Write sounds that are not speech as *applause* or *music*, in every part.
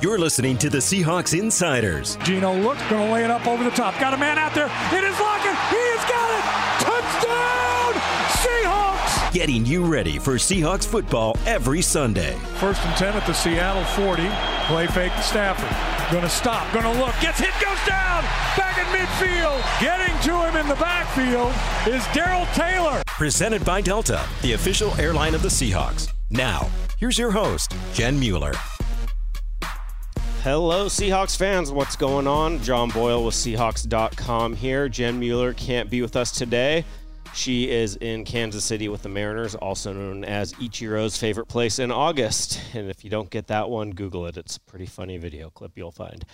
You're listening to the Seahawks Insiders. Geno looks, going to lay it up over the top. Got a man out there. It is Lockett. He has got it. Touchdown, Seahawks. Getting you ready for Seahawks football every Sunday. First and 10 at the Seattle 40. Play fake Stafford. Going to stop. Going to look. Gets hit. Goes down. Back in midfield. Getting to him in the backfield is Darrell Taylor. Presented by Delta, the official airline of the Seahawks. Now, here's your host, Jen Mueller. Hello, Seahawks fans. What's going on? John Boyle with Seahawks.com here. Jen Mueller can't be with us today. She is in Kansas City with the Mariners, also known as Ichiro's favorite place in August. And if you don't get that one, Google it. It's a pretty funny video clip you'll find.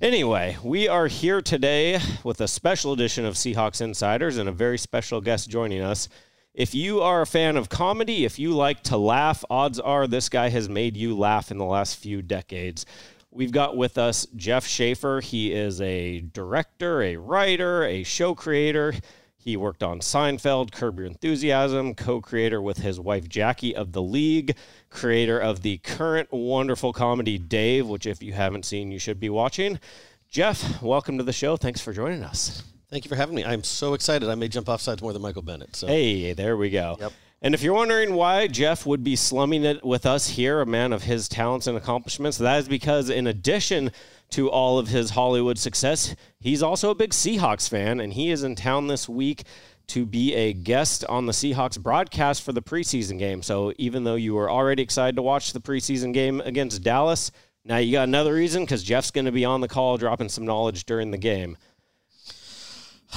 Anyway, we are here today with a special edition of Seahawks Insiders and a very special guest joining us. If you are a fan of comedy, if you like to laugh, odds are this guy has made you laugh in the last few decades. We've got with us Jeff Schaffer. He is a director, a writer, a show creator. He worked on Seinfeld, Curb Your Enthusiasm, co creator with his wife Jackie of The League, creator of the current wonderful comedy Dave, which, if you haven't seen, you should be watching. Jeff, welcome to the show. Thanks for joining us. Thank you for having me. I'm so excited. I may jump off sides more than Michael Bennett. So. Hey, there we go. Yep. And if you're wondering why Jeff would be slumming it with us here, a man of his talents and accomplishments, that is because in addition to all of his Hollywood success, he's also a big Seahawks fan, and he is in town this week to be a guest on the Seahawks broadcast for the preseason game. So even though you were already excited to watch the preseason game against Dallas, now you got another reason because Jeff's going to be on the call dropping some knowledge during the game. *sighs*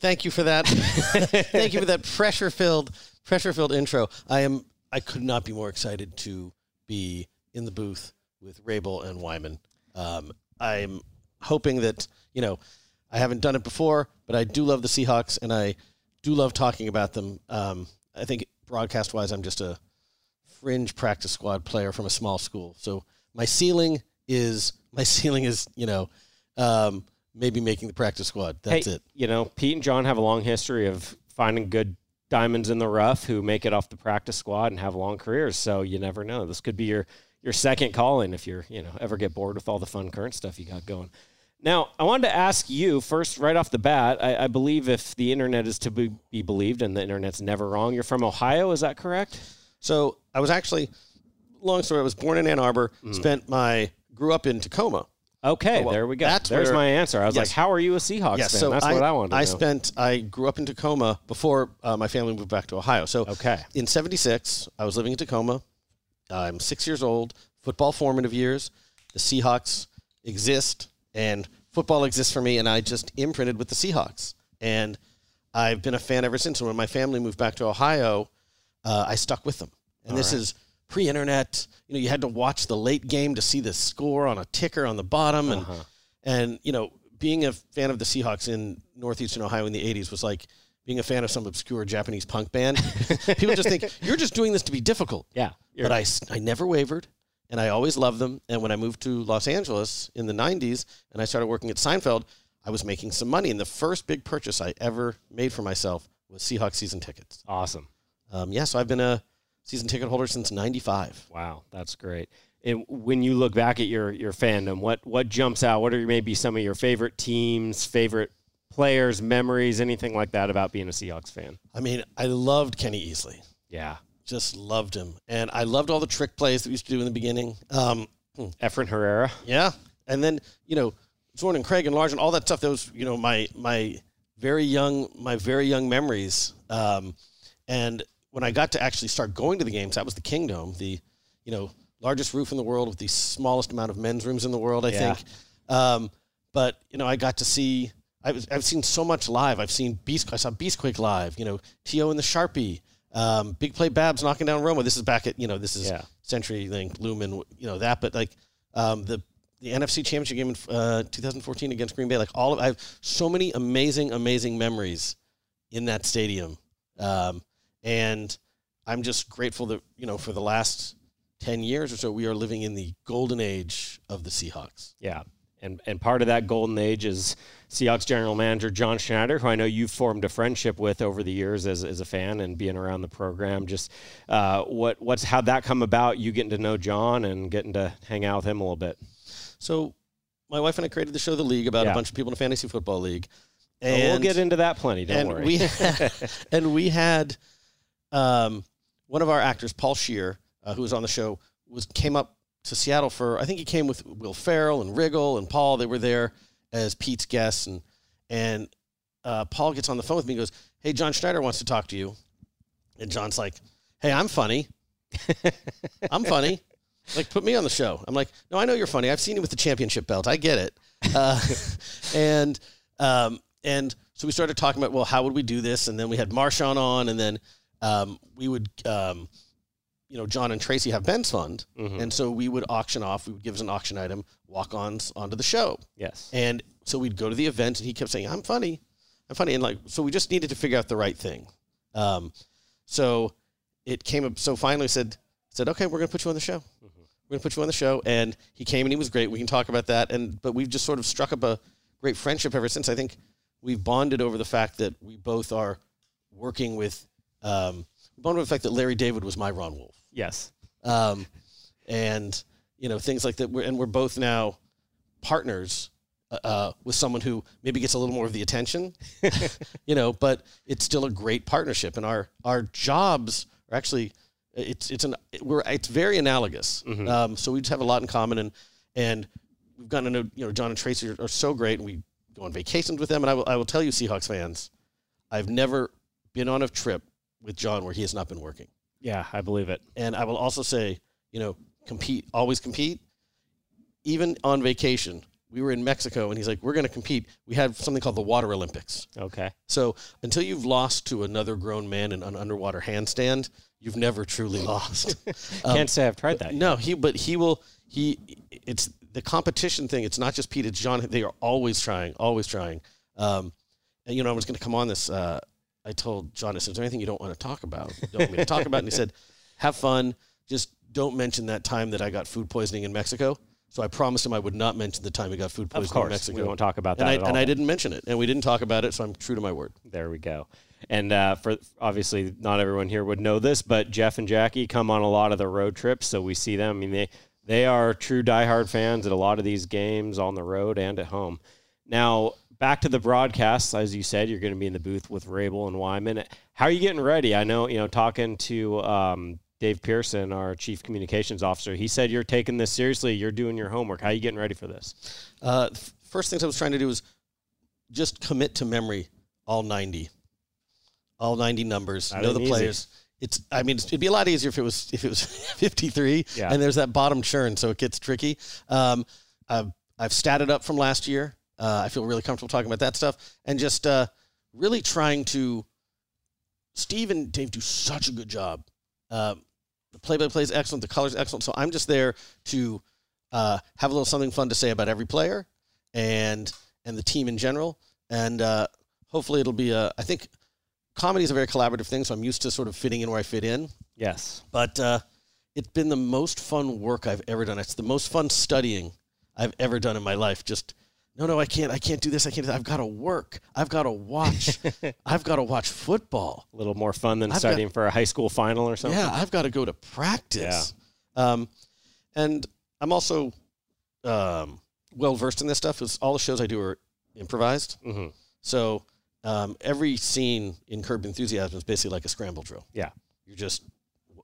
Thank you for that. *laughs* Thank you for that pressure-filled, pressure-filled intro. I am. I could not be more excited to be in the booth with Raible and Wyman. Um, I'm hoping that you know I haven't done it before, but I do love the Seahawks and I do love talking about them. Um, I think broadcast-wise, I'm just a fringe practice squad player from a small school, so my ceiling is my *laughs* ceiling is you know. Um, maybe making the practice squad. That's hey, it. You know, Pete and John have a long history of finding good diamonds in the rough who make it off the practice squad and have long careers. So you never know. This could be your your second calling if you're you know ever get bored with all the fun current stuff you got going. Now, I wanted to ask you first, right off the bat. I, I believe if the internet is to be, be believed, and the internet's never wrong, you're from Ohio. Is that correct? So I was actually, long story. I was born in Ann Arbor. Mm. Spent my grew up in Tacoma. Okay, Oh, well, there we go. that's There's where- my answer. I was Yes. like, "How are you a Seahawks Yes, fan?" so That's I, what I wanted. To I know. spent. I grew up in Tacoma before uh, my family moved back to Ohio. So Okay. in '76, I was living in Tacoma. I'm six years old. Football formative years. The Seahawks exist, and football exists for me. And I just imprinted with the Seahawks, and I've been a fan ever since. And when my family moved back to Ohio, uh, I stuck with them. And this is pre-internet. You know, you had to watch the late game to see the score on a ticker on the bottom, and Uh-huh. and you know, being a fan of the Seahawks in northeastern Ohio in the '80s was like being a fan of some obscure Japanese punk band. *laughs* People just think you're just doing this to be difficult. yeah, But I, s- I never wavered, and I always loved them. And when I moved to Los Angeles in the '90s, and I started working at Seinfeld, I was making some money. And the first big purchase I ever made for myself was Seahawks season tickets. awesome. Um, yeah, so I've been a season ticket holder since '95. Wow, that's great. And when you look back at your your fandom, what what jumps out? What are maybe some of your favorite teams, favorite players, memories, anything like that about being a Seahawks fan? I mean, I loved Kenny Easley. Yeah, Just loved him, and I loved all the trick plays that we used to do in the beginning. Um, Efren Herrera. Yeah, and then you know Jordan Craig and Large and all that stuff. Those you know my my very young my very young memories. Um, and when I got to actually start going to the games, that was the Kingdome, the you know largest roof in the world with the smallest amount of men's rooms in the world. I Yeah. think. Um, but you know I got to see. I was, I've seen so much live. I've seen Beast. I saw Beastquake live. You know, T.O. and the Sharpie. Um, Big Play Babs knocking down Romo. This is back at you know this is Yeah. CenturyLink, Lumen, you know that. But like um, the the NFC Championship game in uh, 2014 against Green Bay, like all of I have so many amazing, amazing memories in that stadium, um, and I'm just grateful that you know for the last ten years or so we are living in the golden age of the Seahawks. Yeah. And, and part of that golden age is Seahawks general manager John Schneider, who I know you've formed a friendship with over the years as, as a fan and being around the program. Just uh, what what's how'd that come about? You getting to know John and getting to hang out with him a little bit. So my wife and I created the show The League about Yeah. a bunch of people in a fantasy football league. But we'll get into that plenty. Don't and worry. we *laughs* *laughs* and we had um, one of our actors, Paul Scheer, uh, who was on the show, was came up to Seattle for I think he came with Will Ferrell and Riggle and Paul. They were there as Pete's guests, and and uh, Paul gets on the phone with me and goes, "Hey, John Schneider wants to talk to you," and John's like, "Hey, I'm funny. *laughs* I'm funny." Like, put me on the show. I'm like, no, I know you're funny. I've seen you with the championship belt. I get it. Uh, *laughs* and um, and so we started talking about, well, how would we do this? And then we had Marshawn on, and then um, we would, um, you know, John and Traci have Ben's Fund, and so we would auction off. We would give us an auction item, walk-ons onto the show, yes. and so we'd go to the event, and he kept saying, "I'm funny, I'm funny," and like, so we just needed to figure out the right thing. Um, so it came up. So finally, said said, "Okay, we're going to put you on the show. We're going to put you on the show." And he came, and he was great. We can talk about that. And but we've just sort of struck up a great friendship ever since. I think we've bonded over the fact that we both are working with. Um, bonded over the fact that Larry David was my Ron Wolf Yes. um, and you know things like that. We're, and we're both now partners uh, uh, with someone who maybe gets a little more of the attention, *laughs* you know. But it's still a great partnership, and our our jobs are actually it's it's an we're it's very analogous. Um, so we just have a lot in common, and and we've gotten to know you know John and Traci are, are so great, and we go on vacations with them. And I will I will tell you, Seahawks fans, I've never been on a trip with John where he has not been working. Yeah, I believe it. And I will also say, you know, compete, always compete. Even on vacation, we were in Mexico and he's like, we're going to compete. We had something called the Water Olympics. Okay. So until you've lost to another grown man in an underwater handstand, you've never truly *laughs* lost. *laughs* Um, Can't say I've tried that. yet. no, he, but he will, he, it's the competition thing. It's not just Pete, it's John. They are always trying, always trying. Um, and, you know, I was going to come on this. Uh, I told John, I said, is there anything you don't want to talk about? You don't want me to talk about? And he said, have fun. Just don't mention that time that I got food poisoning in Mexico. So I promised him I would not mention the time he got food Of poisoning in Mexico. we won't talk about that and I. And I didn't mention it. And we didn't talk about it. So I'm true to my word. There we go. And uh, for obviously, not everyone here would know this, but Jeff and Jackie come on a lot of the road trips, so we see them. I mean, they they are true diehard fans at a lot of these games on the road and at home. Now, back to the broadcasts, as you said, you're going to be in the booth with Raible and Wyman. How are you getting ready? I know, you know, talking to um, Dave Pearson, our chief communications officer, he said you're taking this seriously. You're doing your homework. How are you getting ready for this? Uh, first things I was trying to do was just commit to memory all 90, all 90 numbers, Not know the easy. players. It's, I mean, it'd be a lot easier if it was if it was *laughs* 53, Yeah. and there's that bottom churn, so it gets tricky. Um, I've I've statted up from last year. Uh, I feel really comfortable talking about that stuff, and just uh, really trying to. Steve and Dave do such a good job. Uh, the play-by-play is excellent. The colors excellent. So I'm just there to uh, have a little something fun to say about every player and and the team in general. And uh, hopefully it'll be a. I think comedy is a very collaborative thing, so I'm used to sort of fitting in where I fit in. Yes. But uh, it's been the most fun work I've ever done. It's the most fun studying I've ever done in my life. Just no, no, I can't. I can't do this. I can't. Do that. I've got to work. I've got to watch. *laughs* I've got to watch football. A little more fun than I've got- studying for a high school final or something. Yeah, I've got to go to practice. Um, and I'm also um, well versed in this stuff. It's, all the shows I do are improvised. hmm So um, every scene in Curb Enthusiasm is basically like a scramble drill. Yeah. You're just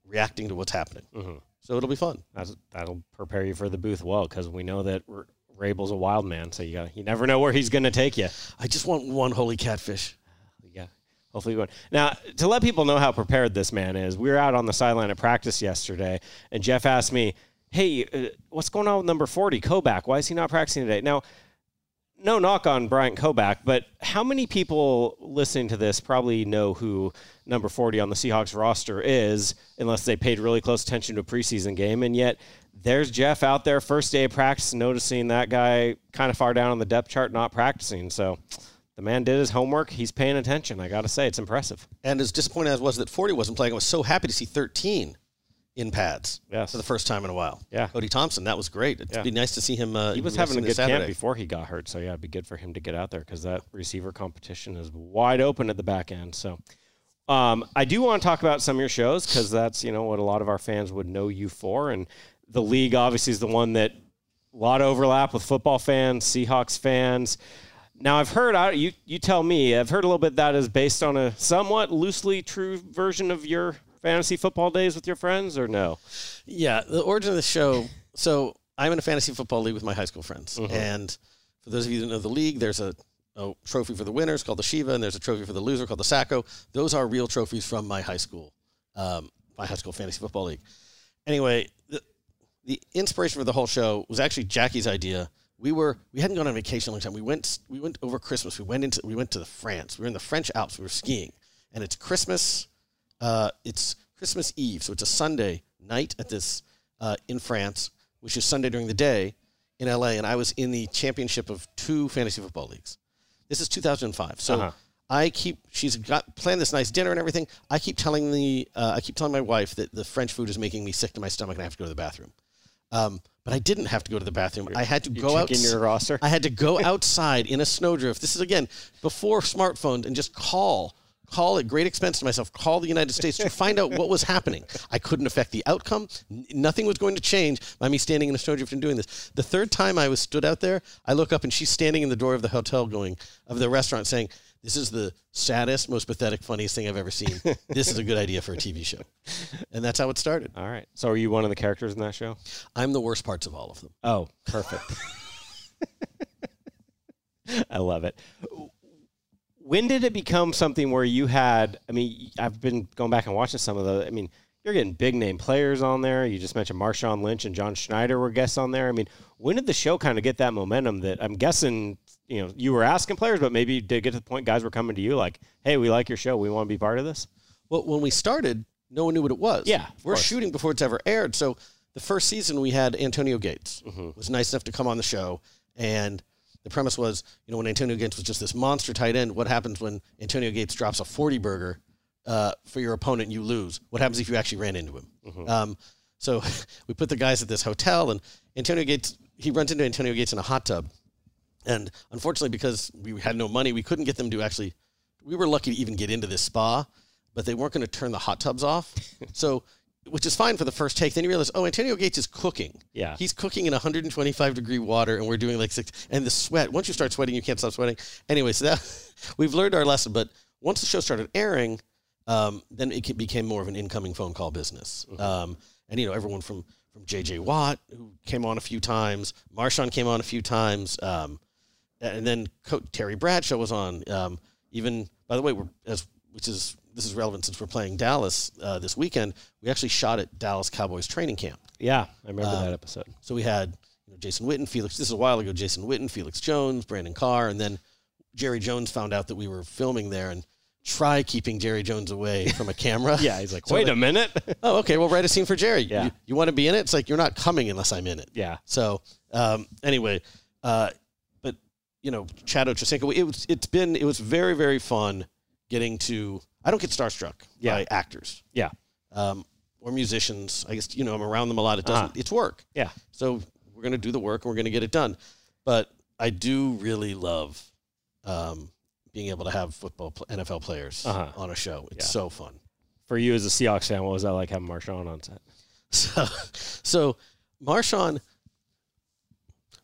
reacting to what's happening. hmm So it'll be fun. That's, that'll prepare you for the booth well because we know that R- Raible's a wild man, so you got you never know where he's going to take you. I just want one holy catfish. Yeah, hopefully you win. Now, to let people know how prepared this man is, we were out on the sideline at practice yesterday, and Jeff asked me, "Hey, uh, what's going on with number forty, Koback? Why is he not practicing today?" Now. No knock on Bryant Koback, but how many people listening to this probably know who number 40 on the Seahawks roster is, unless they paid really close attention to a preseason game? And yet, there's Jeff out there, first day of practice, noticing that guy kind of far down on the depth chart, not practicing. So the man did his homework. He's paying attention. I got to say, it's impressive. And as disappointed as I was that 40 wasn't playing, I was so happy to see 13 in pads Yes. for the first time in a while. Yeah. Cody Thompson, that was great. It'd Yeah. be nice to see him. Uh, He was having a good Saturday. camp before he got hurt. So, yeah, it'd be good for him to get out there because that receiver competition is wide open at the back end. So, um, I do want to talk about some of your shows because that's, you know, what a lot of our fans would know you for. And the league obviously is the one that a lot of overlap with football fans, Seahawks fans. Now I've heard I, you you tell me I've heard a little bit that is based on a somewhat loosely true version of your fantasy football days with your friends or no? Yeah, the origin of the show. So I'm in a fantasy football league with my high school friends, Mm-hmm. and for those of you that know the league, there's a, a trophy for the winners called the Shiva, and there's a trophy for the loser called the Sacco. Those are real trophies from my high school, um, my high school fantasy football league. Anyway, the, the inspiration for the whole show was actually Jackie's idea. We were we hadn't gone on vacation in a long time. We went we went over Christmas. We went into we went to the France. We were in the French Alps. We were skiing, and it's Christmas. Uh, it's Christmas Eve, so it's a Sunday night at this uh, in France, which is Sunday during the day in LA. And I was in the championship of two fantasy football leagues. This is 2005. So Uh-huh. I keep she's got planned this nice dinner and everything. I keep telling the uh, I keep telling my wife that the French food is making me sick to my stomach and I have to go to the bathroom. Um, but I didn't have to go to the bathroom. I had to You go out. in your roster? I had to go *laughs* outside in a snowdrift. This is again before smartphones and just call, call at great expense to myself, call the United States to find out what was happening. *laughs* I couldn't affect the outcome. Nothing was going to change by me standing in a snowdrift and doing this. The third time I was stood out there, I look up and she's standing in the door of the hotel going, of the restaurant saying, this is the saddest, most pathetic, funniest thing I've ever seen. *laughs* This is a good idea for a TV show. And that's how it started. All right. So are you one of the characters in that show? I'm the worst parts of all of them. Oh, perfect. *laughs* I love it. When did it become something where you had? I mean, I've been going back and watching some of the. I mean, you're getting big name players on there. You just mentioned Marshawn Lynch and John Schneider were guests on there. I mean, when did the show kind of get that momentum? That I'm guessing, you know, you were asking players, but maybe did get to the point guys were coming to you like, "Hey, we like your show. We want to be part of this." Well, when we started, no one knew what it was. Yeah, we're course. shooting before it's ever aired. So the first season we had Antonio Gates Mm-hmm. was nice enough to come on the show, and the premise was, you know, when Antonio Gates was just this monster tight end, what happens when Antonio Gates drops a forty burger uh, for your opponent you lose? What happens if you actually ran into him? Mm-hmm. Um, so *laughs* we put the guys at this hotel, and Antonio Gates he runs into Antonio Gates in a hot tub. And unfortunately, because we had no money, we couldn't get them to actually. We were lucky to even get into this spa, but they weren't going to turn the hot tubs off. *laughs* so, which is fine for the first take. Then you realize, oh, Antonio Gates is cooking. Yeah. he's cooking in 125 degree water, and we're doing like six. And the sweat. Once you start sweating, you can't stop sweating. Anyway, so that *laughs* we've learned our lesson. But once the show started airing, um, then it became more of an incoming phone call business. Um, and you know, everyone from from JJ Watt who came on a few times, Marshawn came on a few times, um, and then Co- Terry Bradshaw was on. Um, even by the way, we're as which is this is relevant since we're playing Dallas uh, this weekend. We actually shot at Dallas Cowboys training camp. Yeah, I remember that episode. So we had you know, Jason Witten, Felix. This is a while ago. Jason Witten, Felix Jones, Brandon Carr, and then Jerry Jones found out that we were filming there and try keeping Jerry Jones away from a camera. *laughs* Yeah, he's like, So wait they- a minute. *laughs* Oh, okay. Well, write a scene for Jerry. Yeah. You, you want to be in it? It's like you're not coming unless I'm in it. yeah, So um, anyway, uh, but you know, Chad Ochocinco, it was it's been it was very very fun getting to. I don't get starstruck Yeah. by actors yeah, um, or musicians. I guess you know I'm around them a lot. It doesn't. Uh-huh. It's work. yeah. So we're gonna do the work and we're gonna get it done. But I do really love um, being able to have football NFL players Uh-huh. on a show. It's Yeah. so fun. For you as a Seahawks fan, what was that like having Marshawn on set? So, *laughs* so Marshawn,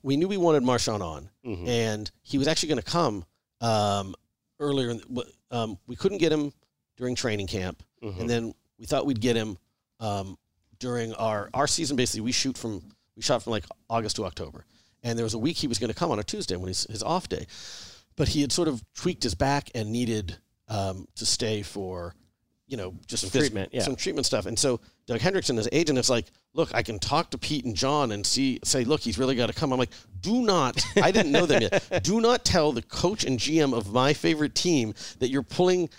we knew we wanted Marshawn on, Mhm. and he was actually going to come um, earlier. In, um, we couldn't get him during training camp, Mhm. and then we thought we'd get him um, during our our season. Basically, we shoot from we shot from like August to October, and there was a week he was going to come on a Tuesday when he's his off day, but he had sort of tweaked his back and needed um, to stay for. You know, just Some treatment, yeah. some treatment stuff. And so Doug Hendrickson, his agent, is like, look, I can talk to Pete and John and see, say, look, he's really got to come. I'm like, do not, *laughs* I didn't know them yet. Do not tell the coach and GM of my favorite team that you're pulling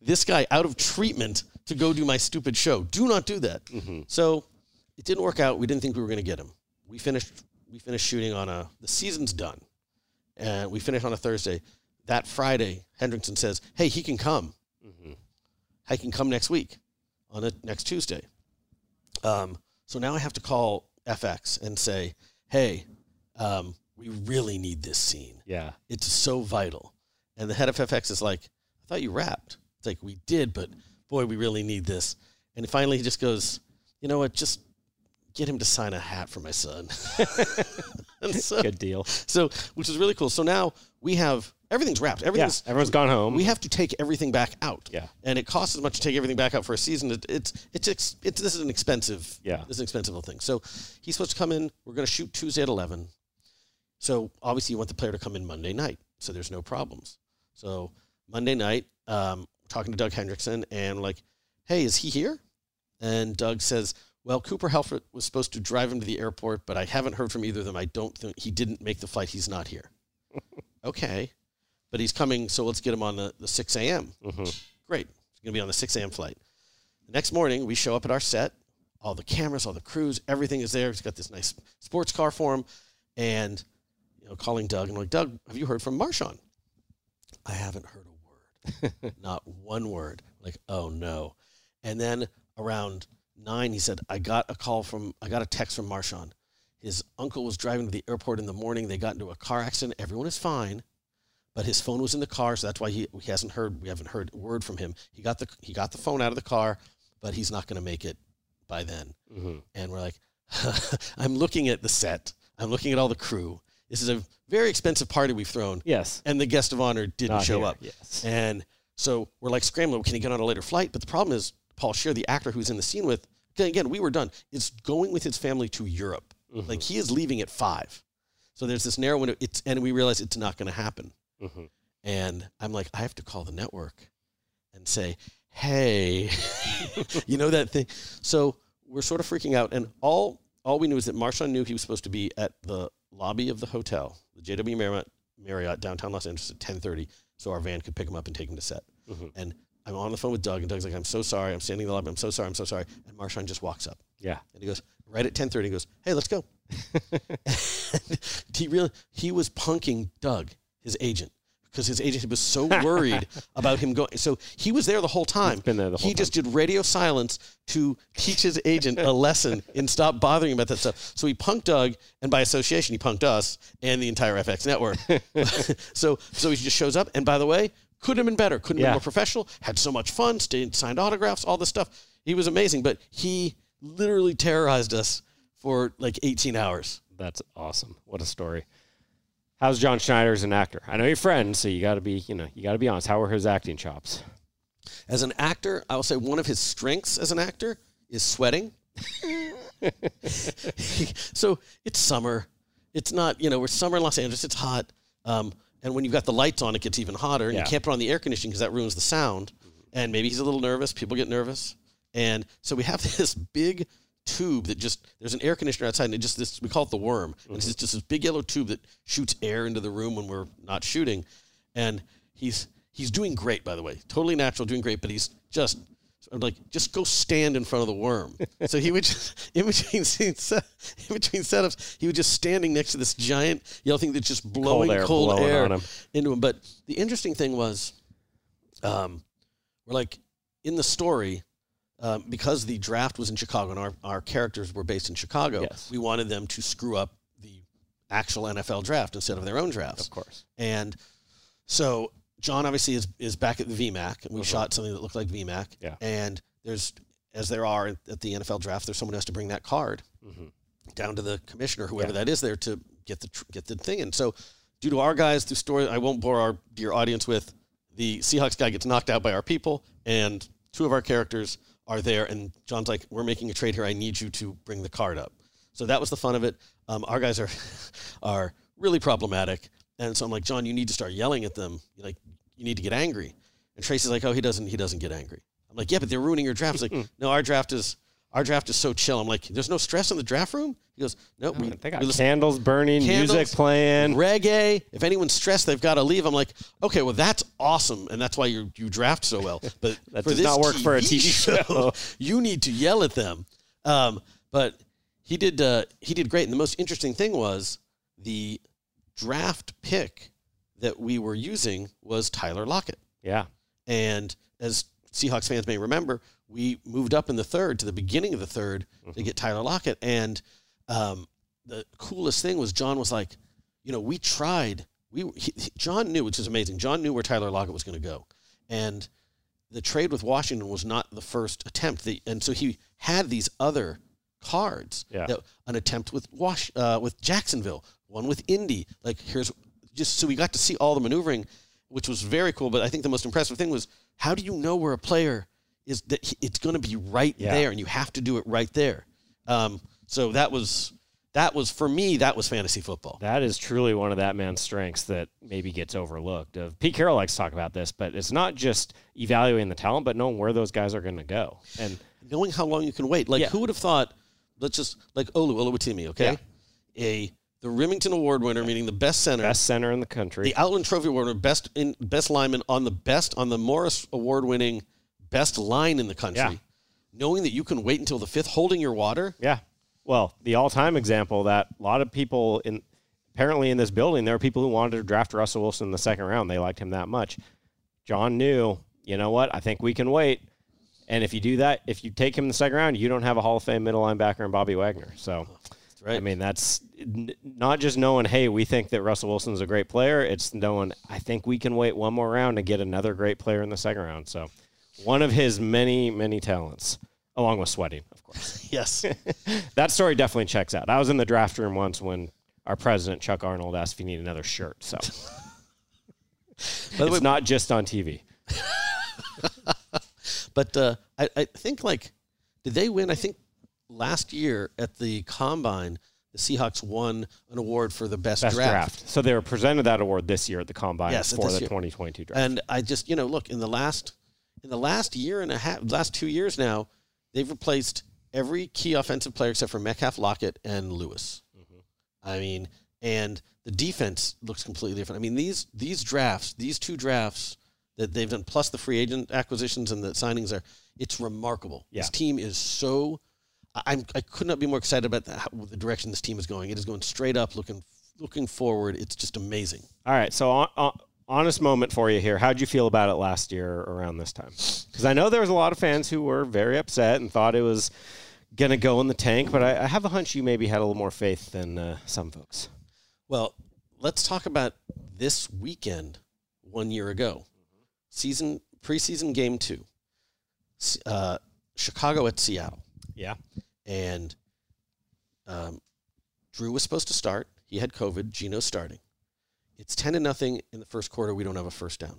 this guy out of treatment to go do my stupid show. Do not do that. So it didn't work out. We didn't think we were going to get him. We finished, we finished shooting on a, the season's done. And we finish on a Thursday. That Friday, Hendrickson says, hey, he can come. I can come next week on a, next Tuesday. Um, so now I have to call FX and say, hey, um, we really need this scene. Yeah, It's so vital. And the head of FX is like, I thought you wrapped. It's like, we did, but boy, we really need this. And finally he just goes, you know what, just get him to sign a hat for my son. *laughs* so, Good deal. so, which is really cool. So now we have everything's wrapped. Yeah, everyone's gone home. we have to take everything back out. Yeah. and it costs as much to take everything back out for a season. It, it's it's it's this is an expensive. Yeah. this is an expensive little thing. So he's supposed to come in. We're going to shoot Tuesday at eleven. So obviously you want the player to come in Monday night, so there's no problems. So Monday night, um, talking to Doug Hendrickson, and like, hey, is he here? And Doug says, well, Cooper Helfet was supposed to drive him to the airport, but I haven't heard from either of them. I don't think he didn't make the flight. He's not here. *laughs* okay, but he's coming, so let's get him on the, the 6 a.m. Mm-hmm. Great. He's going to be on the 6 a.m. flight. The next morning, we show up at our set. All the cameras, all the crews, everything is there. He's got this nice sports car for him. And, you know, calling Doug. And I'm like, Doug, have you heard from Marshawn? I haven't heard a word. *laughs* Not one word. Like, oh no. And then around nine, he said, I got a call from, I got a text from Marshawn. His uncle was driving to the airport in the morning. They got into a car accident. Everyone is fine, but his phone was in the car, so that's why he, he hasn't heard. We haven't heard a word from him. He got the he got the phone out of the car, but he's not going to make it by then. Mm-hmm. And we're like, *laughs* I'm looking at the set. I'm looking at all the crew. This is a very expensive party we've thrown yes. and the guest of honor didn't Not show here, up. yes. And so we're like scrambling. Can he get on a later flight? But the problem is, Paul Scheer, the actor who's in the scene with, again, we were done, is going with his family to Europe. Mm-hmm. Like he is leaving at five. So there's this narrow window. It's, and we realize it's not going to happen. Mm-hmm. And I'm like, I have to call the network and say, hey, *laughs* you know that thing. So we're sort of freaking out. And all all we knew is that Marshawn knew he was supposed to be at the lobby of the hotel, the JW Marriott, Marriott downtown Los Angeles at 10:30, so our van could pick him up and take him to set. And I'm on the phone with Doug, and Doug's like, "I'm so sorry. I'm standing in the lobby. I'm so sorry. I'm so sorry." And Marshawn just walks up. Yeah. And he goes, right at 10:30, he goes, "Hey, let's go." *laughs* he really he was punking Doug, his agent, because his agent was so *laughs* worried about him going. So he was there the whole time. been there the whole he just did radio silence to teach his agent a lesson and stop bothering him about that stuff. So he punked Doug, and by association, he punked us and the entire FX network. *laughs* so so he just shows up, and by the way, couldn't have been better. Couldn't have Yeah. been more professional. Had so much fun. Stayed, signed autographs, all this stuff. He was amazing, but he literally terrorized us for like 18 hours. That's awesome. What a story. How's John Schneider as an actor? I know you're friends, so you got to be, you know, you got to be honest. How are his acting chops? As an actor, I will say one of his strengths as an actor is sweating. *laughs* *laughs* so it's summer. It's not, you know, we're summer in Los Angeles. It's hot. Um, and when you've got the lights on, it gets even hotter. And Yeah. you can't put on the air conditioning because that ruins the sound. Mm-hmm. And maybe he's a little nervous. People get nervous. And so we have *laughs* this big tube that just, there's an air conditioner outside and it just, this, we call it the worm. And it's just, just this big yellow tube that shoots air into the room when we're not shooting. And he's, he's doing great, by the way. Totally natural, doing great, but he's just, I'm like, just go stand in front of the worm. *laughs* so he would just, *laughs* in between scenes, *laughs* in between setups, he was just standing next to this giant yellow thing that's just blowing air cold blowing air him. into him. But the interesting thing was, um, we're like in the story, um, because the draft was in Chicago and our, our characters were based in Chicago, Yes. we wanted them to screw up the actual NFL draft instead of their own drafts. Of course. And so John obviously is, is back at the VMAC, and we shot something that looked like VMAC. Yeah. And there's, as there are at the NFL draft, there's someone who has to bring that card down to the commissioner, whoever Yeah. that is, there to get the get the thing. And so, due to our guys, the story I won't bore our dear audience with, the Seahawks guy gets knocked out by our people, and two of our characters are there. And John's like, "We're making a trade here. I need you to bring the card up." So that was the fun of it. Um, our guys are *laughs* are really problematic, and so I'm like, John, you need to start yelling at them. Like, you need to get angry. And Traci's like, "Oh, he doesn't. He doesn't get angry." I'm like, "Yeah, but they're ruining your draft." He's like, *laughs* "No, our draft is." Our draft is so chill. I'm like, there's no stress in the draft room. He goes, no, we, They got we candles burning, Candles, music playing. reggae. If anyone's stressed, they've got to leave. I'm like, okay, well that's awesome, and that's why you you draft so well. *laughs* But That does not work for a TV *laughs* show. you need to yell at them. Um, but he did uh, he did great. And the most interesting thing was the draft pick that we were using was Tyler Lockett. Yeah. And as Seahawks fans may remember, we moved up in the third to the beginning of the 3rd to get Tyler Lockett. And um, the coolest thing was John was like, you know, we tried. We he- John knew, which is amazing. John knew where Tyler Lockett was going to go, and the trade with Washington was not the first attempt. The, and so he had these other cards. Yeah. That- an attempt with Wash uh, with Jacksonville, one with Indy. Like here's just so we got to see all the maneuvering, which was very cool. But I think the most impressive thing was how do you know where a player is that he- it's going to be right Yeah. there, and you have to do it right there. Um, so that was that was for me that was fantasy football. That is truly one of that man's strengths that maybe gets overlooked. Of Pete Carroll likes to talk about this, but it's not just evaluating the talent, but knowing where those guys are going to go. And knowing how long you can wait. Like Yeah. who would have thought? Let's just like Olu Oluwatimi, okay? A the Rimington Award winner, meaning the best center, best center in the country. the Outland Trophy Award winner, best in best lineman on the best on the Morris Award winning best line in the country. Yeah. Knowing that you can wait until the fifth, holding your water. Yeah. Well, the all-time example that a lot of people in apparently in this building, there are people who wanted to draft Russell Wilson in the second round. They liked him that much. John knew, you know what? I think we can wait. And if you do that, if you take him in the second round, you don't have a Hall of Fame middle linebacker in Bobby Wagner. So, right. I mean, that's n- not just knowing, hey, we think that Russell Wilson's a great player. It's knowing, I think we can wait one more round and get another great player in the second round. So, one of his many, many talents, along with sweating, of course *laughs* Yes. *laughs* that story definitely checks out. I was in the draft room once when our president Chuck Arnold asked if he needed another shirt. So *laughs* it's way, not just on TV. but uh, I, I think like did they win? I think last year at the combine, the Seahawks won an award for the best, Best draft. So they were presented that award this year at the combine Yes, for the year. 2022 draft. And I just, you know, look in the last in the last year and a half, last two years now, they've replaced every key offensive player except for Metcalf, Lockett, and Lewis. Mm-hmm. I mean, and the defense looks completely different. I mean, these these drafts, these two drafts that they've done, plus the free agent acquisitions and the signings are, it's remarkable. Yeah. This team is so. I- I'm I could not be more excited about the, how, the direction this team is going. It is going straight up, looking looking forward. It's just amazing. All right. So on, on, honest moment for you here. How'd you feel about it last year around this time? Because I know there was a lot of fans who were very upset and thought it was going to go in the tank, but I, I have a hunch you maybe had a little more faith than uh, some folks. Well, let's talk about this weekend one year ago. Season preseason game two. Uh, Chicago at Seattle. Yeah. And um, Drew was supposed to start. He had COVID. Geno's starting. It's 10 to nothing in the first quarter. We don't have a first down.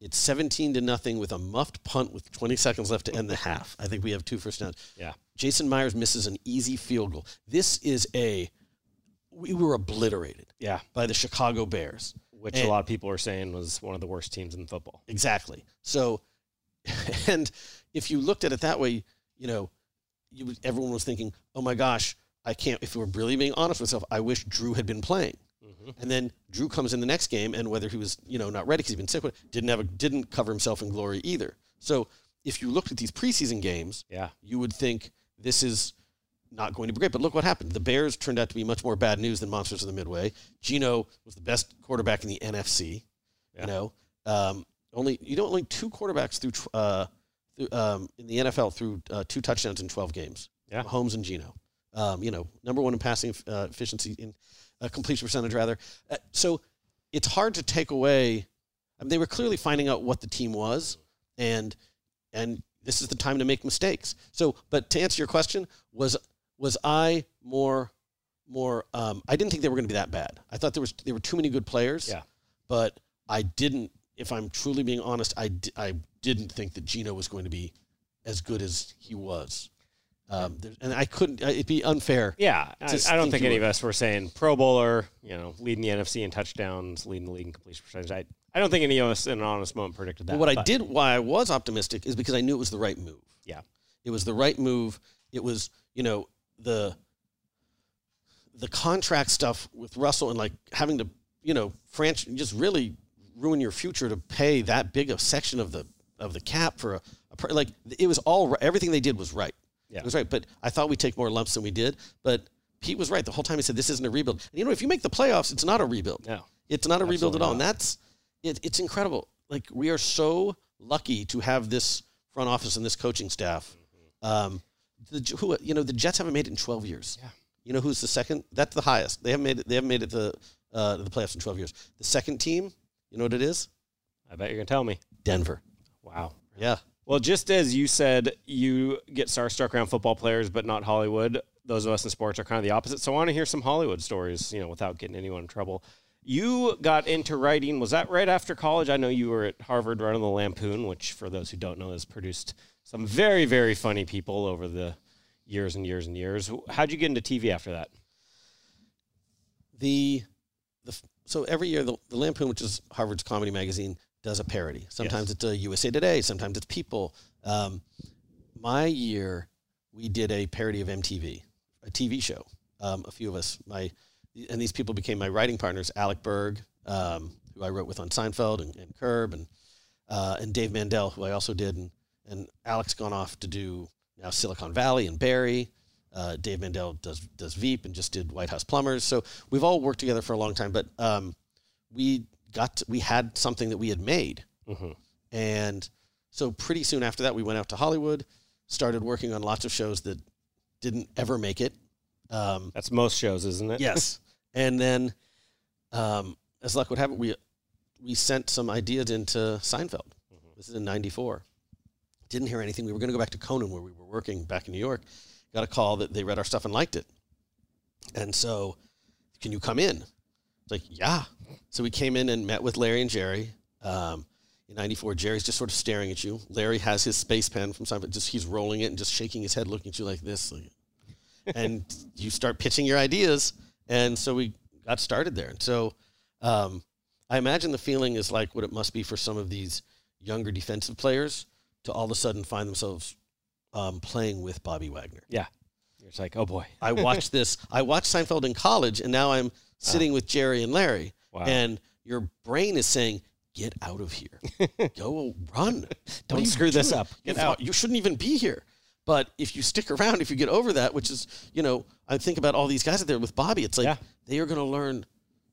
It's 17 to nothing with a muffed punt with 20 seconds left to end the half. I think we have two first downs. Yeah. Jason Myers misses an easy field goal. This is a, we were obliterated Yeah. by the Chicago Bears. Which And- a lot of people are saying was one of the worst teams in football. Exactly. So, *laughs* and if you looked at it that way, you know, you, everyone was thinking, oh my gosh, I can't, if we're really being honest with myself, I wish Drew had been playing. And then Drew comes in the next game, and whether he was, you know, not ready because he'd been sick, didn't have a, didn't cover himself in glory either. So if you looked at these preseason games, Yeah. you would think this is not going to be great. But look what happened. The Bears turned out to be much more bad news than Monsters of the Midway. Geno was the best quarterback in the NFC. Yeah. You know, um, only you know only two quarterbacks through tw- uh, through, um, in the NFL through uh, two touchdowns in twelve games. Yeah. Holmes and Geno. Um, you know, number one in passing uh, efficiency in uh, completion percentage rather. Uh, so it's hard to take away. I mean, they were clearly finding out what the team was, and and this is the time to make mistakes. So, but to answer your question, was was I more more? Um, I didn't think they were going to be that bad. I thought there was there were too many good players. Yeah. But I didn't. If I'm truly being honest, I, I didn't think that Geno was going to be as good as he was. Um, there- and I couldn't. It'd be unfair. Yeah, I, I don't think think any were- of us were saying Pro Bowler, you know, leading the NFC in touchdowns, leading the league in completion percentage. I, I don't think any of us in an honest moment predicted that. But what I did, why I was optimistic, is because I knew it was the right move. Yeah. It was the right move. It was, you know, the the contract stuff with Russell and like having to, you know, franch just really ruin your future to pay that big a section of the of the cap for a, a like it was all everything they did was right. Yeah. It was right, but I thought we'd take more lumps than we did. But Pete was right the whole time. He said this isn't a rebuild. And you know, if you make the playoffs, it's not a rebuild. No. It's not a rebuild at all. And that's it, it's incredible. Like we are so lucky to have this front office and this coaching staff. Um, the who you know the Jets haven't made it in 12 years. Yeah. You know who's the second? That's the highest. They haven't made it. They haven't made it to uh, the playoffs in 12 years. The second team, you know what it is? I bet you're gonna tell me. Denver. Wow. Yeah. Well, just as you said, you get starstruck around football players, but not Hollywood. Those of us in sports are kind of the opposite. So I want to hear some Hollywood stories, you know, without getting anyone in trouble. You got into writing. Was that right after college? I know you were at Harvard running the Lampoon, which, for those who don't know, has produced some very, very funny people over the years and years and years. How'd you get into TV after that? The, the so every year the, the Lampoon, which is Harvard's comedy magazine, does a parody. Sometimes Yes. it's a USA Today, sometimes it's People. Um, my year, we did a parody of MTV, a TV show. Um, a few of us, my and these people became my writing partners. Alec Berg, um, who I wrote with on Seinfeld and, and Curb, and uh, and Dave Mandel, who I also did, and and Alec's gone off to do now Silicon Valley and Barry. Uh, Dave Mandel does does Veep and just did White House Plumbers. So we've all worked together for a long time, but um, we got to, we had something that we had made, Mhm. and so pretty soon after that, we went out to Hollywood, started working on lots of shows that didn't ever make it. Um, That's most shows, isn't it? yes, *laughs* and then um, as luck would have it, we we sent some ideas into Seinfeld. This is in '94. Didn't hear anything. We were going to go back to Conan, where we were working back in New York. Got a call that they read our stuff and liked it, and so, can you come in? It's like, yeah. So we came in and met with Larry and Jerry. Um, in '94, Jerry's just sort of staring at you. Larry has his space pen from Seinfeld. Just he's rolling it and just shaking his head, looking at you like this. Like, and you start pitching your ideas. And so we got started there. And so um, I imagine the feeling is like what it must be for some of these younger defensive players to all of a sudden find themselves um, playing with Bobby Wagner. Yeah. It's like, oh boy. I watched *laughs* this. I watched Seinfeld in college, and now I'm sitting with Jerry and Larry, Wow. and your brain is saying, "Get out of here, *laughs* go run, Don't screw this up. Get out." You shouldn't even be here." But if you stick around, if you get over that, which is, you know, I think about all these guys out there with Bobby. It's like Yeah. they are going to learn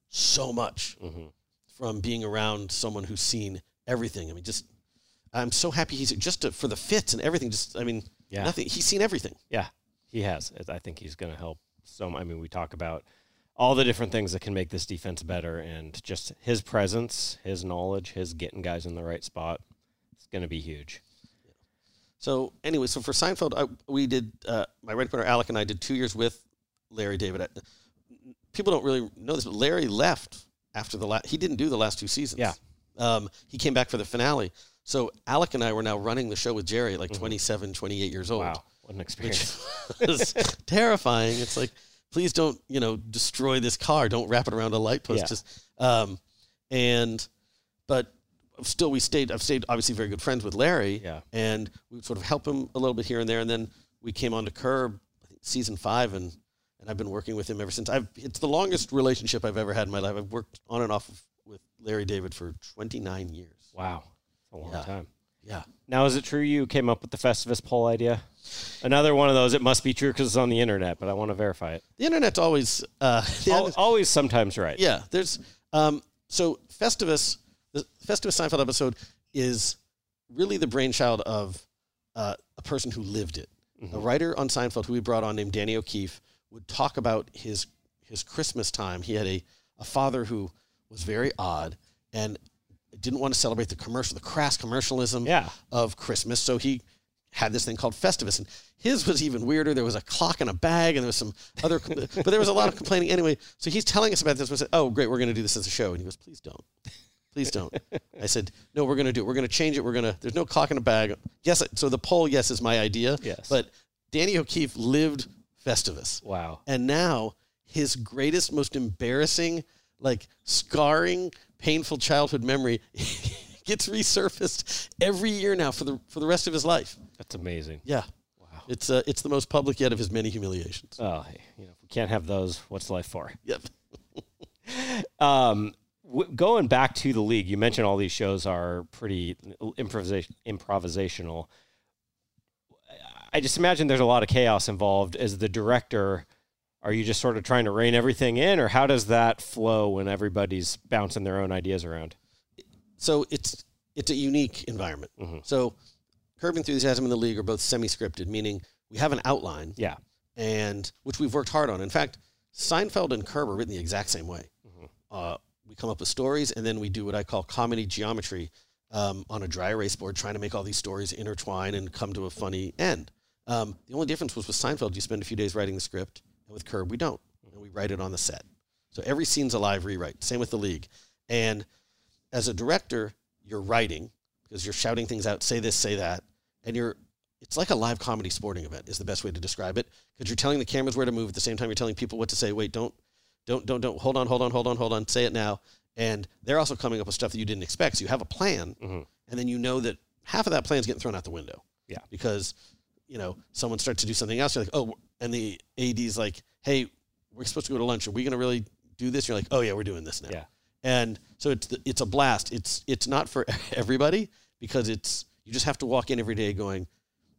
so much Mhm. from being around someone who's seen everything. I mean, just I'm so happy he's just to, for the fits and everything. Just I mean, Yeah. nothing. He's seen everything. Yeah, he has. I think he's going to help. So, I mean, we talk about all the different things that can make this defense better, and just his presence, his knowledge, his getting guys in the right spot. It's going to be huge. So anyway, so for Seinfeld, I, we did uh, my writing partner Alec and I did two years with Larry David. I- People don't really know this, but Larry left after the last. He didn't do the last two seasons. Yeah. Um, he came back for the finale. So Alec and I were now running the show with Jerry like 27, 28 years old. Mm-hmm. Wow, what an experience! *laughs* It's terrifying. It's like, please don't, you know, destroy this car. Don't wrap it around a light post. Yeah. Just, um, and, but still, we stayed. I've stayed obviously very good friends with Larry. Yeah. And we would sort of help him a little bit here and there, and then we came on to Curb, I think season five, and and I've been working with him ever since. I've it's the longest relationship I've ever had in my life. I've worked on and off with Larry David for 29 years. wow, a long Yeah. time. Yeah. Now, is it true you came up with the Festivus pole idea? Another one of those. It must be true because it's on the internet, but I want to verify it. The internet's always uh, *laughs* the Al- always, sometimes right. Yeah, there's um, so Festivus, the Festivus Seinfeld episode is really the brainchild of uh, a person who lived it. A writer on Seinfeld who we brought on named Danny O'Keefe would talk about his his Christmas time. He had a, a father who was very odd and didn't want to celebrate the commercial, the crass commercialism Yeah. of Christmas. So he had this thing called Festivus, and his was even weirder. There was a clock and a bag, and there was some other, *laughs* but there was a lot of complaining anyway. So he's telling us about this. We said, "Oh, great, we're going to do this as a show," and he goes, "Please don't, please don't." I said, "No, we're going to do it. We're going to change it. We're going to. There's no clock and a bag. Yes. So the pole, yes, is my idea. Yes. But Danny O'Keefe lived Festivus, Wow. and now his greatest, most embarrassing, like scarring, painful childhood memory *laughs* gets resurfaced every year now for the for the rest of his life. That's amazing. Yeah. Wow. It's uh, it's the most public yet of his many humiliations. Oh, hey, you know, if we can't have those. What's life for? Yep. *laughs* Um, w- going back to the league, you mentioned all these shows are pretty improvisation, improvisational. I just imagine there's a lot of chaos involved. As the director, are you just sort of trying to rein everything in, or how does that flow when everybody's bouncing their own ideas around? So it's it's a unique environment. Mhm. So Curb Enthusiasm and the League are both semi-scripted, meaning we have an outline Yeah, and which we've worked hard on. In fact, Seinfeld and Curb are written the exact same way. Uh, we come up with stories, and then we do what I call comedy geometry. um, on a dry erase board trying to make all these stories intertwine and come to a funny end. Um, the only difference was with Seinfeld, you spend a few days writing the script, and with Curb, we don't. And we write it on the set. So every scene's a live rewrite. Same with the league. And as a director, you're writing because you're shouting things out, say this, say that, and you're. It's like a live comedy sporting event is the best way to describe it because you're telling the cameras where to move at the same time you're telling people what to say. Wait, don't, don't, don't, don't. Hold on, hold on, hold on, hold on. Say it now. And they're also coming up with stuff that you didn't expect. So you have a plan, Mhm. and then you know that half of that plan is getting thrown out the window. Yeah. Because, you know, someone starts to do something else. You're like, oh, and the AD's like, hey, we're supposed to go to lunch. Are we going to really do this? You're like, oh yeah, we're doing this now. Yeah. And so it's the, it's a blast. It's it's not for *laughs* everybody because it's you just have to walk in every day going,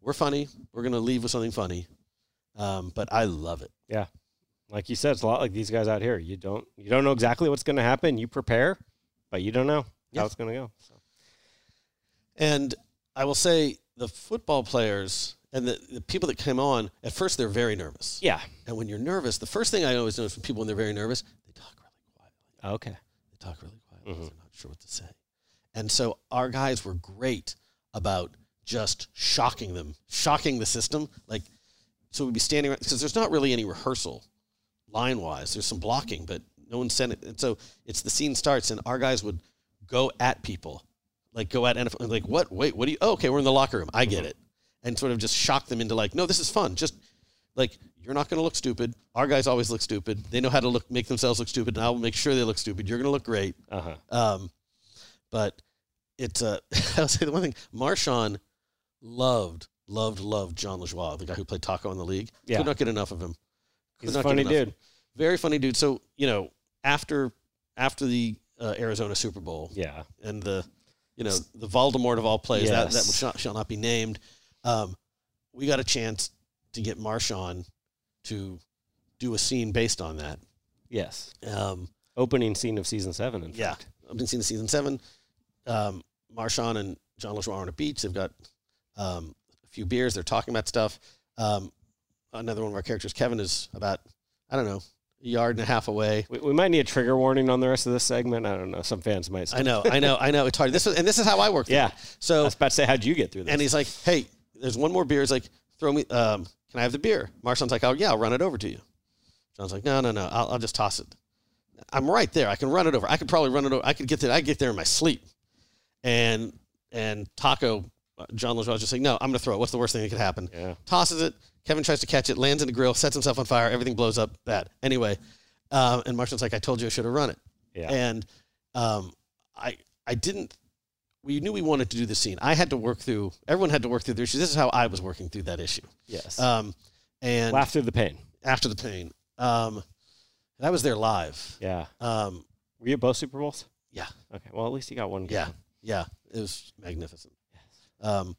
we're funny. We're going to leave with something funny. Um, but I love it. Yeah. Like you said, it's a lot like these guys out here. You don't you don't know exactly what's going to happen. You prepare, but you don't know Yeah. how it's going to go. So. And I will say the football players and the, the people that came on at first they're very nervous. Yeah. And when you're nervous, the first thing I always notice from people when they're very nervous, they talk really quietly. Oh, okay. They talk really quietly. 'cause They're not sure what to say. And so our guys were great about just shocking them, shocking the system. Like, so we'd be standing around because there's not really any rehearsal line wise. There's some blocking, but no one sent it. And so it's the scene starts, and our guys would go at people, like go at NFL, like what? Wait, what do you? Oh, okay, we're in the locker room. I get mm-hmm. it, and sort of just shock them into like, no, this is fun. Just like you're not going to look stupid. Our guys always look stupid. They know how to look, make themselves look stupid, and I'll make sure they look stupid. You're going to look great. Uh huh. Um, but it's uh, *laughs* I'll say the one thing: Marshawn loved, loved, loved Jon Lajoie, the guy who played Taco in the league. Yeah. Could not get enough of him. Could He's a funny dude. Very funny dude. So you know, after after the uh, Arizona Super Bowl Yeah. and the you know the Voldemort of all plays that that shall, shall not be named, um, we got a chance to get Marshawn to do a scene based on that. Yes. Um, Opening scene of season seven. In Yeah, fact. Been seeing the season seven. Um, Marshawn and Jon Lajoie are on a beach. They've got um, a few beers. They're talking about stuff. Um, another one of our characters, Kevin, is about I don't know a yard and a half away. We, we might need a trigger warning on the rest of this segment. I don't know. Some fans might. I know, I know, I know. It's hard. This is and this is how I work. Yeah. it. I So was about to say, how'd you get through this? and he's like, "Hey, there's one more beer." He's like, "Throw me. Um, can I have the beer?" Marshawn's like, "Oh yeah, I'll run it over to you." John's like, "No, no, no. I'll, I'll just toss it. I'm right there. I can run it over. I could probably run it over. I could get there. I get there in my sleep." And and Taco, uh, Jon Lajoie was just like, "No, I'm going to throw it. What's the worst thing that could happen?" Yeah. Tosses it. Kevin tries to catch it, lands in the grill, sets himself on fire. Everything blows up. Bad. Anyway, um, and Marshawn's like, "I told you I should have run it." Yeah. And um, I I didn't. We knew we wanted to do the scene. I had to work through. Everyone had to work through their issues. This is how I was working through that issue. yes. Um, and Laugh through the pain. after the pain, um, and I was there live. Yeah. Um, Were you at both Super Bowls? yeah, Okay. Well, at least you got one. good yeah, one. yeah. It was magnificent. Yes. Um,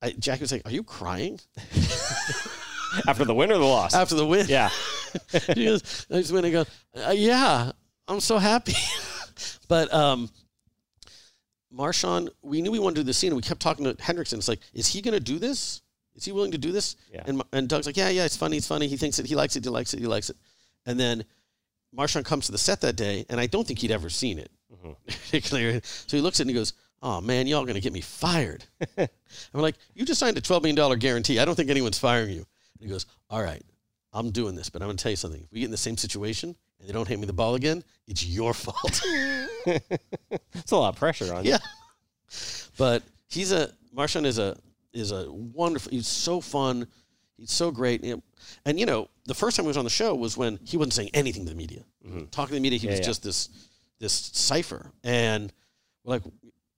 I, Jackie was like, "Are you crying *laughs* After the win or the loss? after the win?" yeah. *laughs* she goes, I just went and go, uh, yeah, I'm so happy. *laughs* but um, Marshawn, we knew we wanted to do the scene, and we kept talking to Hendrickson. It's like, is he going to do this? Is he willing to do this? Yeah. And and Doug's like, yeah, yeah, it's funny, it's funny. He thinks it, he likes it, he likes it, he likes it. And then Marshawn comes to the set that day, and I don't think he'd ever seen it. Mm-hmm. *laughs* particularly. so he looks at it and he goes, oh man, y'all going to get me fired. *laughs* and we're like, you just signed a $12 million guarantee. I don't think anyone's firing you. And he goes, all right, I'm doing this, but I'm going to tell you something. If we get in the same situation and they don't hand me the ball again, it's your fault. *laughs* It's a lot of pressure on you. yeah. But he's a Marshawn is a is a wonderful. He's so fun. He's so great. Know, And you know, the first time he was on the show was when he wasn't saying anything to the media. Talking to the media, he Yeah, was yeah. just this this cipher. And we're like,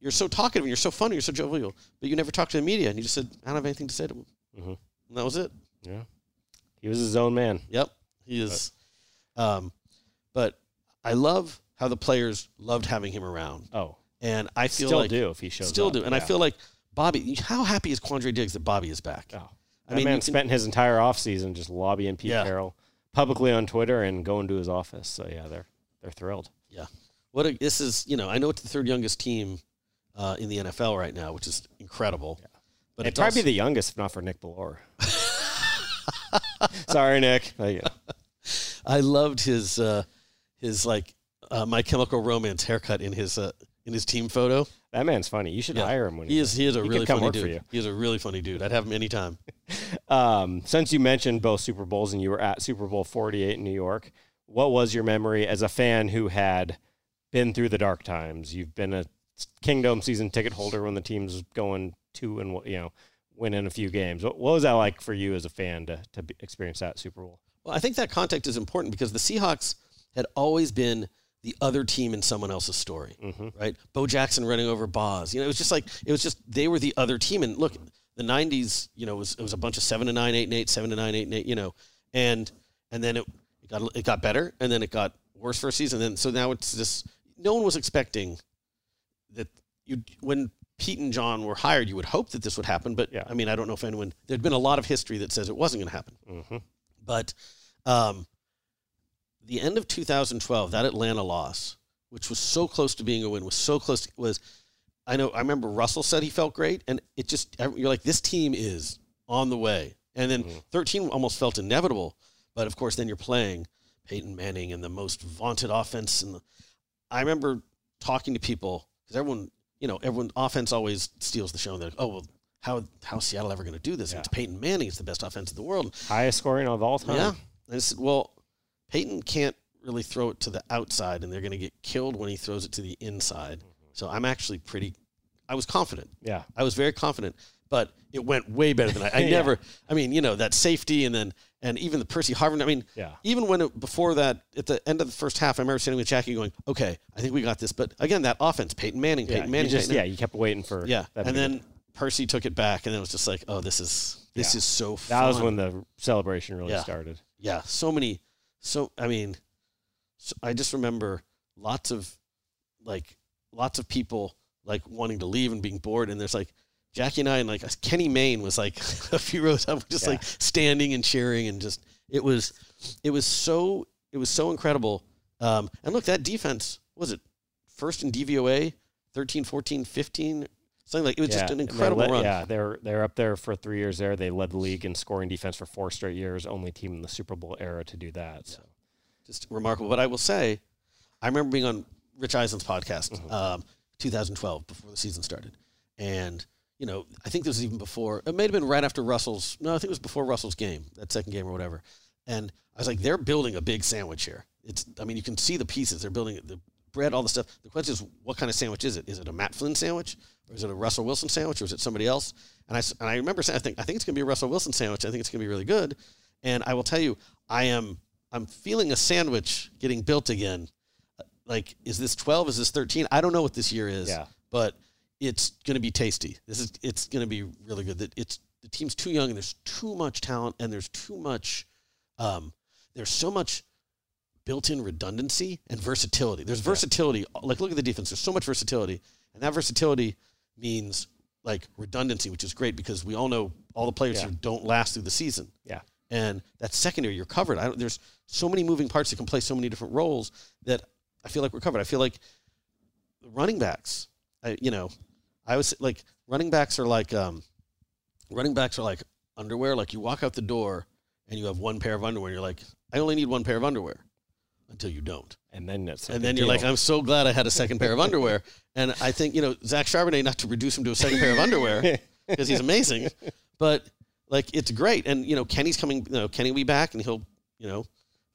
you're so talkative and you're so funny, you're so jovial, but you never talk to the media. And he just said, I don't have anything to say to him. Mhm. And that was it. Yeah. He was his own man. Yep, he is. Um, but I love how the players loved having him around, Oh, and I feel still like do if he shows still up. do, and I feel like Bobby. How happy is Quandre Diggs that Bobby is back? Oh. I That mean, man can- spent his entire offseason just lobbying Pete Yeah. Carroll publicly on Twitter and going to his office. So yeah, they're they're thrilled. Yeah. What a, this is, you know, I know it's the third youngest team uh, in the NFL right now, which is incredible. Yeah. But It'd probably also, be the youngest if not for Nick Bellore. *laughs* Sorry, Nick. Uh. *laughs* I loved his uh, his like uh, My Chemical Romance haircut in his uh, in his team photo. That man's funny. You should Yeah. hire him when He is he is a He really funny dude. He is a really funny dude. I'd have him anytime. *laughs* Um, since you mentioned both Super Bowls and you were at Super Bowl 48 in New York, what was your memory as a fan who had been through the dark times? You've been a Kingdome season ticket holder when the team's going two and you know winning a few games. What, what was that like for you as a fan to to be, experience that Super Bowl? Well, I think that context is important because the Seahawks had always been the other team in someone else's story, right? Bo Jackson running over Boz. You know, it was just like it was just they were the other team. And look, the '90s, you know, was it was a bunch of seven to nine, eight and eight, seven to nine, eight and eight. You know, and and then it, it got it got better, and then it got worse for a season. And then so now it's just no one was expecting that you when Pete and John were hired, you would hope that this would happen. But Yeah. I mean, I don't know if anyone. There'd been a lot of history that says it wasn't going to happen. Mm-hmm. But um, the end of 2012, that Atlanta loss, which was so close to being a win, was so close. To, was I know I remember Russell said he felt great, and it just you're like this team is on the way. And then mm-hmm. 13 almost felt inevitable, but of course then you're playing Peyton Manning and the most vaunted offense. And I remember talking to people because everyone, you know, everyone offense always steals the show. And they're like, oh well, how how Seattle ever going to do this? Yeah. It's Peyton Manning. It's the best offense in the world. Highest scoring of all time. Yeah. And I said, well, Peyton can't really throw it to the outside, and they're going to get killed when he throws it to the inside. Mm-hmm. So I'm actually pretty. I was confident. Yeah. I was very confident, but it went way better than I. I *laughs* Yeah. never. I mean, you know that safety, and then and even the Percy Harvin. I mean, Yeah. even when it, before that, at the end of the first half, I remember sitting with Jackie going, "Okay, I think we got this." But again, that offense, Peyton Manning, Yeah, Peyton you Manning, just Peyton yeah, you kept waiting for yeah. that And then Percy took it back, and it was just like, "Oh, this is this Yeah. is so." that was when the celebration really Yeah. started. yeah, so many, so I mean, so I just remember lots of like lots of people like wanting to leave and being bored, and there's like Jackie and I and like Kenny Mayne was like *laughs* a few rows up, just Yeah. like standing and cheering, and just it was it was so it was so incredible. Um, and look, that defense was it first in DVOA 13, 14, 15, something like it was just an incredible run. Yeah, they're they're up there for three years. There, they led the league in scoring defense for four straight years. Only team in the Super Bowl era to do that. So just remarkable. But I will say, I remember being on Rich Eisen's podcast, Mm-hmm. um, 2012, before the season started, and you know, I think this was even before. It may have been right after Russell's. No, I think it was before Russell's game, that second game or whatever. And I was like, they're building a big sandwich here. It's, I mean, you can see the pieces. They're building the bread, all the stuff. The question is, what kind of sandwich is it? Is it a Matt Flynn sandwich, or is it a Russell Wilson sandwich, or is it somebody else? And I and I remember saying, I think I think it's going to be a Russell Wilson sandwich. I think it's going to be really good. And I will tell you, I am I'm feeling a sandwich getting built again. Like, is this 12? Is this 13? I don't know what this year is. Yeah. But it's going to be tasty. This is it's going to be really good. That it's the team's too young and there's too much talent and there's too much um, there's so much built-in redundancy and versatility. There's versatility. Like look at the defense. There's so much versatility, and that versatility means like redundancy, which is great because we all know all the players Yeah. who don't last through the season. yeah, And that secondary, you're covered. I don't, there's so many moving parts that can play so many different roles that I feel like we're covered. I feel like the running backs, I, you know, I was like running backs are like um, running backs are like underwear. Like you walk out the door and you have one pair of underwear. And you're like, I only need one pair of underwear until you don't. and then a and then you're like. I'm so glad I had a second pair of underwear. *laughs* And I think, you know, Zach Charbonnet, not to reduce him to a second pair of underwear *laughs* because he's amazing, but like it's great. And, you know, Kenny's coming, you know, Kenny will be back and he'll, you know,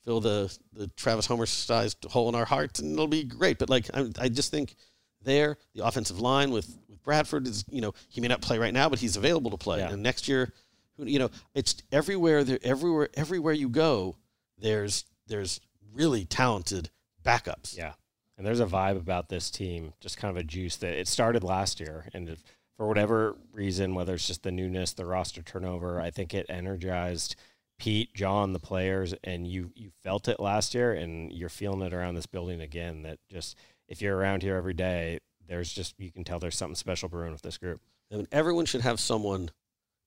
fill the, the Travis Homer sized hole in our hearts and it'll be great. But like, I, I just think there, the offensive line with, with Bradford is, you know, he may not play right now, but he's available to play. Yeah. And next year, you know, it's everywhere there, everywhere, everywhere you go, there's, there's really talented backups. Yeah. And there's a vibe about this team, just kind of a juice that it started last year. And if, for whatever reason, whether it's just the newness, the roster turnover, I think it energized Pete, John, the players, and you you felt it last year and you're feeling it around this building again that just if you're around here every day, there's just you can tell there's something special brewing with this group. I mean, everyone should have someone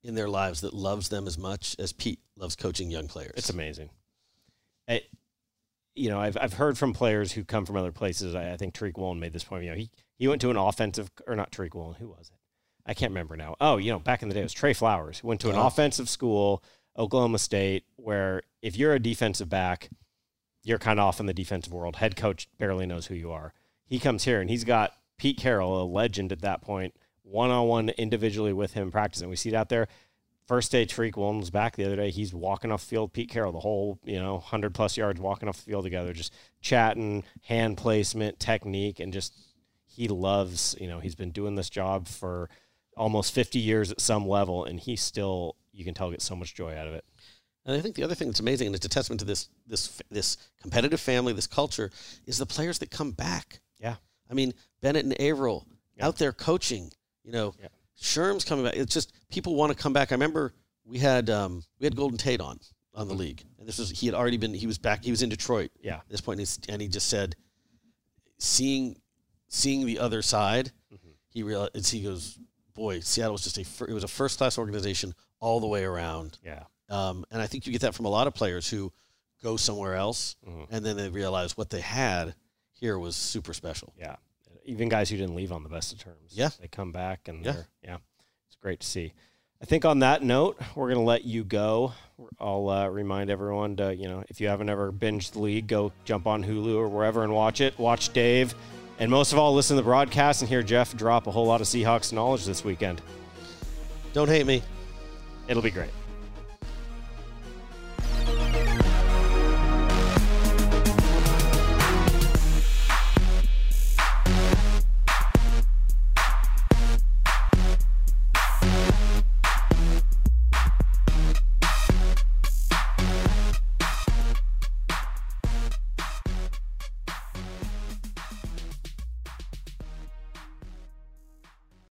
in their lives that loves them as much as Pete loves coaching young players. It's amazing. I, you know, I've I've heard from players who come from other places. I, I think Tariq Woolen made this point. You know, he he went to an offensive or not Tariq Woolen. Who was it? I can't remember now. Oh, you know, back in the day it was Trey Flowers. Went to an Oh. offensive school, Oklahoma State, where if you're a defensive back, you're kind of off in the defensive world. Head coach barely knows who you are. He comes here and he's got Pete Carroll, a legend at that point, one on one individually with him practicing. We see it out there. First day, Tariq Woolen was back the other day. He's walking off the field. Pete Carroll, the whole, you know, 100 plus yards walking off the field together, just chatting, hand placement, technique, and just he loves, you know, he's been doing this job for almost 50 years at some level, and he still, you can tell, gets so much joy out of it. And I think the other thing that's amazing, and it's a testament to this this this competitive family, this culture, is the players that come back. Yeah. I mean, Bennett and Avril Yeah. out there coaching. You know, Yeah. Sherm's coming back. It's just people want to come back. I remember we had um, we had Golden Tate on on the league, and this was he had already been he was back he was in Detroit Yeah. at this point, and, he's, and he just said, seeing seeing the other side, he realized he goes, boy, Seattle was just a fir- it was a first class organization all the way around. Yeah. Um, and I think you get that from a lot of players who go somewhere else Mhm. and then they realize what they had here was super special. Yeah. Even guys who didn't leave on the best of terms. Yeah. They come back and Yeah. they're, yeah, it's great to see. I think on that note, we're going to let you go. I'll uh, remind everyone to, you know, if you haven't ever binged the league, go jump on Hulu or wherever and watch it. Watch Dave. And most of all, listen to the broadcast and hear Jeff drop a whole lot of Seahawks knowledge this weekend. Don't hate me. It'll be great.